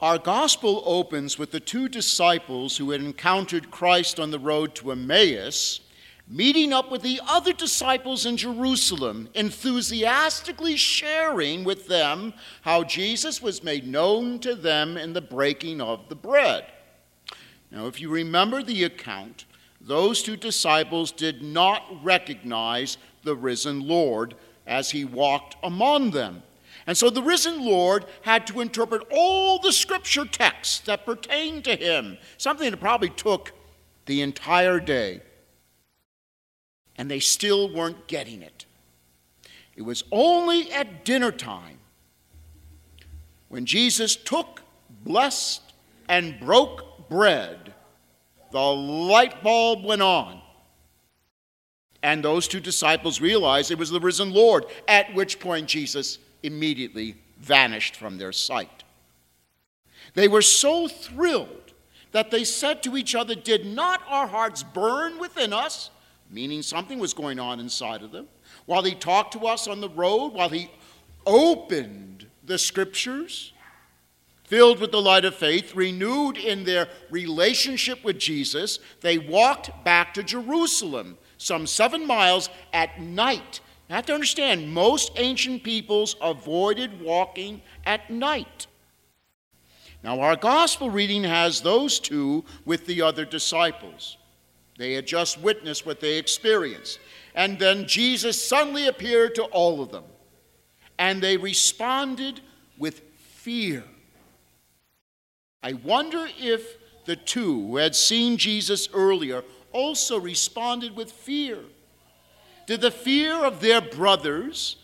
Our gospel opens with the two disciples who had encountered Christ on the road to Emmaus meeting up with the other disciples in Jerusalem, enthusiastically sharing with them how Jesus was made known to them in the breaking of the bread. Now, if you remember the account, those two disciples did not recognize the risen Lord as he walked among them. And so the risen Lord had to interpret all the scripture texts that pertain to him, something that probably took the entire day and they still weren't getting it. It was only at dinner time when Jesus took, blessed, and broke bread, the light bulb went on. And those two disciples realized it was the risen Lord, at which point Jesus immediately vanished from their sight. They were so thrilled that they said to each other, Did not our hearts burn within us? meaning something was going on inside of them, while he talked to us on the road, while he opened the scriptures, filled with the light of faith, renewed in their relationship with Jesus, they walked back to Jerusalem, some seven miles at night. You have to understand, most ancient peoples avoided walking at night. Now, our gospel reading has those two with the other disciples. They had just witnessed what they experienced. And then Jesus suddenly appeared to all of them. And they responded with fear. I wonder if the two who had seen Jesus earlier also responded with fear. Did the fear of their brothers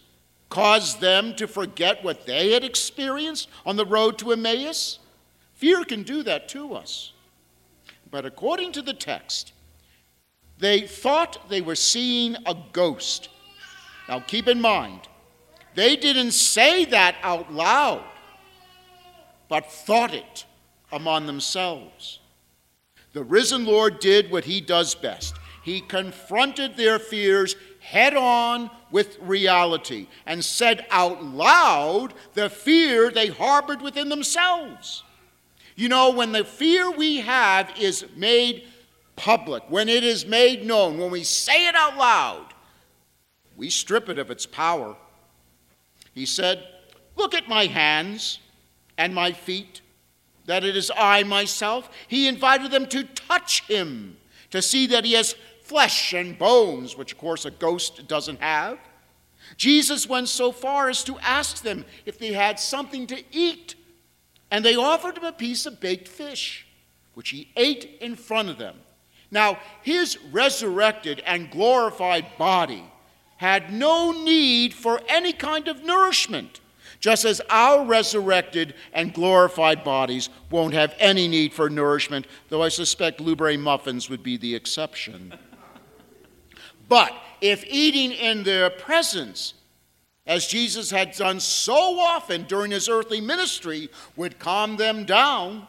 cause them to forget what they had experienced on the road to Emmaus? Fear can do that to us. But according to the text, they thought they were seeing a ghost. Now keep in mind, they didn't say that out loud, but thought it among themselves. The risen Lord did what he does best. He confronted their fears head on with reality and said out loud the fear they harbored within themselves. You know, when the fear we have is made public, when it is made known, when we say it out loud, we strip it of its power. He said, Look at my hands and my feet, that it is I myself. He invited them to touch him, to see that he has flesh and bones, which of course a ghost doesn't have. Jesus went so far as to ask them if they had something to eat, and they offered him a piece of baked fish, which he ate in front of them. Now, his resurrected and glorified body had no need for any kind of nourishment, just as our resurrected and glorified bodies won't have any need for nourishment, though I suspect blueberry muffins would be the exception. But if eating in their presence, as Jesus had done so often during his earthly ministry, would calm them down,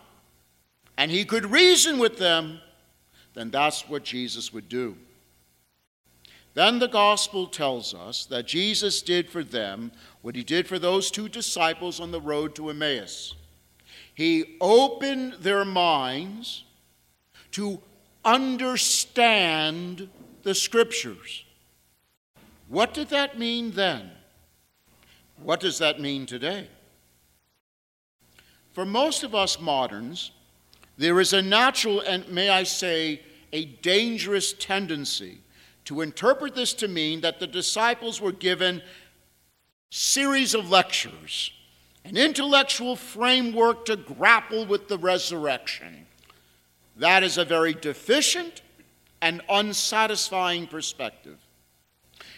and he could reason with them, then that's what Jesus would do. Then the gospel tells us that Jesus did for them what he did for those two disciples on the road to Emmaus. He opened their minds to understand the scriptures. What did that mean then? What does that mean today? For most of us moderns, there is a natural and, may I say, a dangerous tendency to interpret this to mean that the disciples were given series of lectures, an intellectual framework to grapple with the resurrection. That is a very deficient and unsatisfying perspective.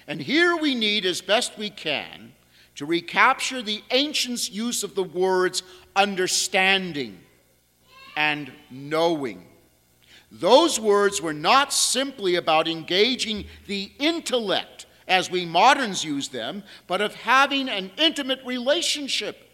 And here we need, as best we can, to recapture the ancients' use of the words understanding and knowing. Those words were not simply about engaging the intellect as we moderns use them, but of having an intimate relationship.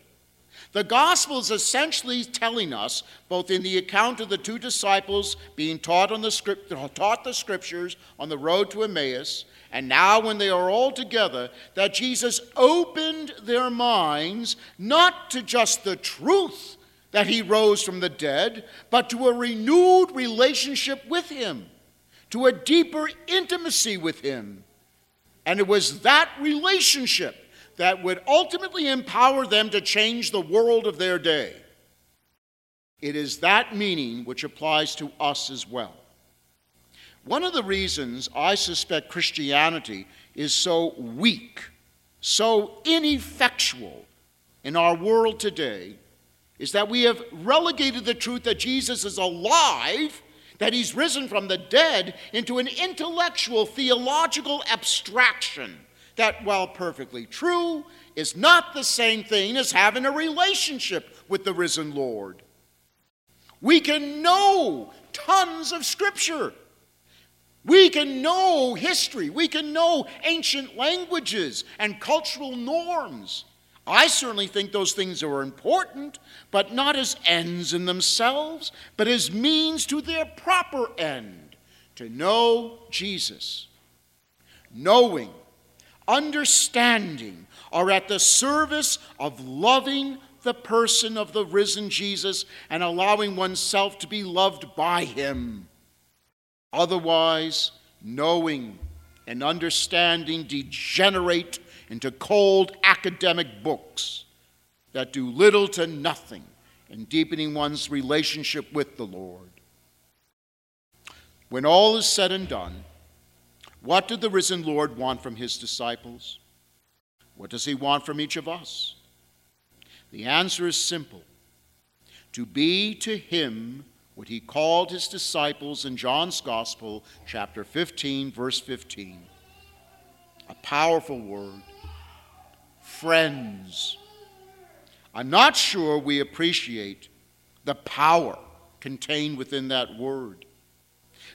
The gospel is essentially telling us, both in the account of the two disciples being taught, on the, script, taught the scriptures on the road to Emmaus, and now when they are all together, that Jesus opened their minds not to just the truth that he rose from the dead, but to a renewed relationship with him, to a deeper intimacy with him. And it was that relationship that would ultimately empower them to change the world of their day. It is that meaning which applies to us as well. One of the reasons I suspect Christianity is so weak, so ineffectual in our world today is that we have relegated the truth that Jesus is alive, that he's risen from the dead, into an intellectual, theological abstraction that, while perfectly true, is not the same thing as having a relationship with the risen Lord. We can know tons of Scripture. We can know history. We can know ancient languages and cultural norms. I certainly think those things are important, but not as ends in themselves, but as means to their proper end to know Jesus. Knowing, understanding are at the service of loving the person of the risen Jesus and allowing oneself to be loved by him. Otherwise, knowing and understanding degenerate into cold academic books that do little to nothing in deepening one's relationship with the Lord. When all is said and done, what did the risen Lord want from his disciples? What does he want from each of us? The answer is simple to be to him what he called his disciples in John's Gospel, chapter 15, verse 15. A powerful word. Friends. I'm not sure we appreciate the power contained within that word.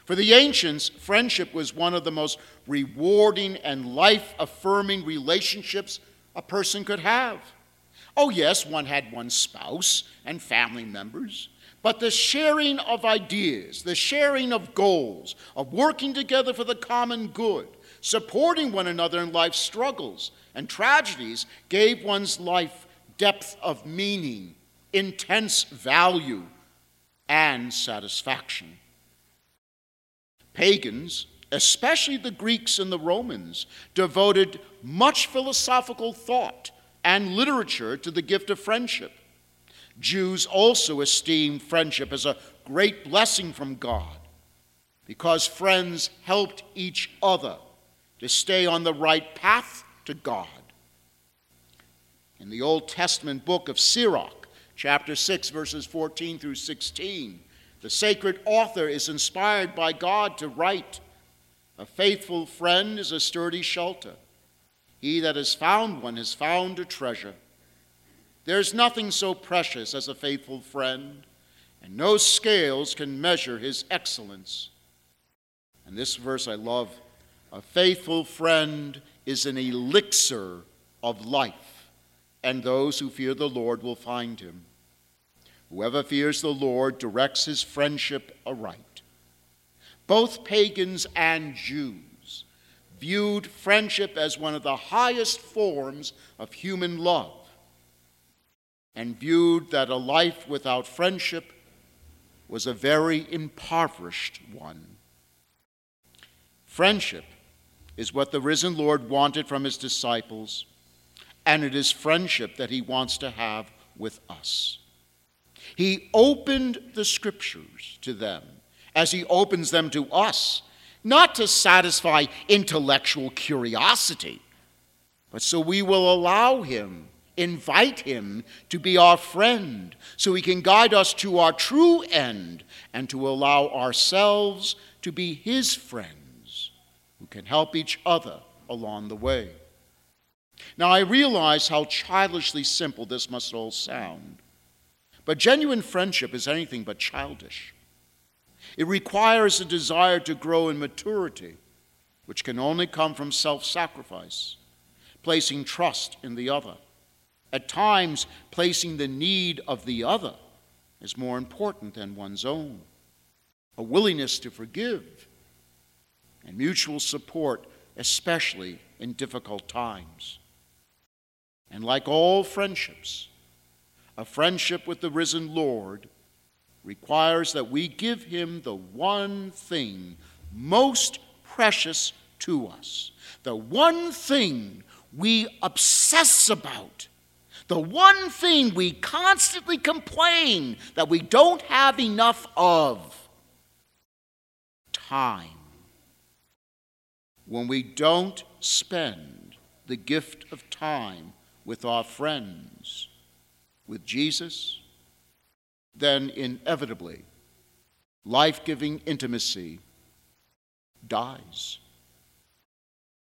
For the ancients, friendship was one of the most rewarding and life affirming relationships a person could have. Oh, yes, one had one spouse and family members, but the sharing of ideas, the sharing of goals, of working together for the common good, supporting one another in life's struggles and tragedies gave one's life depth of meaning, intense value, and satisfaction. Pagans, especially the Greeks and the Romans, devoted much philosophical thought and literature to the gift of friendship. Jews also esteemed friendship as a great blessing from God because friends helped each other to stay on the right path to God. In the Old Testament book of Sirach, chapter 6, verses 14 through 16, the sacred author is inspired by God to write A faithful friend is a sturdy shelter. He that has found one has found a treasure. There is nothing so precious as a faithful friend, and no scales can measure his excellence. And this verse I love a faithful friend is an elixir of life, and those who fear the Lord will find him. Whoever fears the Lord directs his friendship aright. Both pagans and Jews viewed friendship as one of the highest forms of human love and viewed that a life without friendship was a very impoverished one. Friendship is what the risen Lord wanted from his disciples, and it is friendship that he wants to have with us. He opened the scriptures to them as he opens them to us not to satisfy intellectual curiosity, but so we will allow Him, invite Him to be our friend, so He can guide us to our true end and to allow ourselves to be His friends who can help each other along the way. Now, I realize how childishly simple this must all sound, but genuine friendship is anything but childish. It requires a desire to grow in maturity, which can only come from self sacrifice, placing trust in the other. At times, placing the need of the other is more important than one's own. A willingness to forgive and mutual support, especially in difficult times. And like all friendships, a friendship with the risen Lord requires that we give him the one thing most precious to us, the one thing we obsess about, the one thing we constantly complain that we don't have enough of. Time. When we don't spend the gift of time with our friends, with Jesus, then inevitably life giving intimacy dies.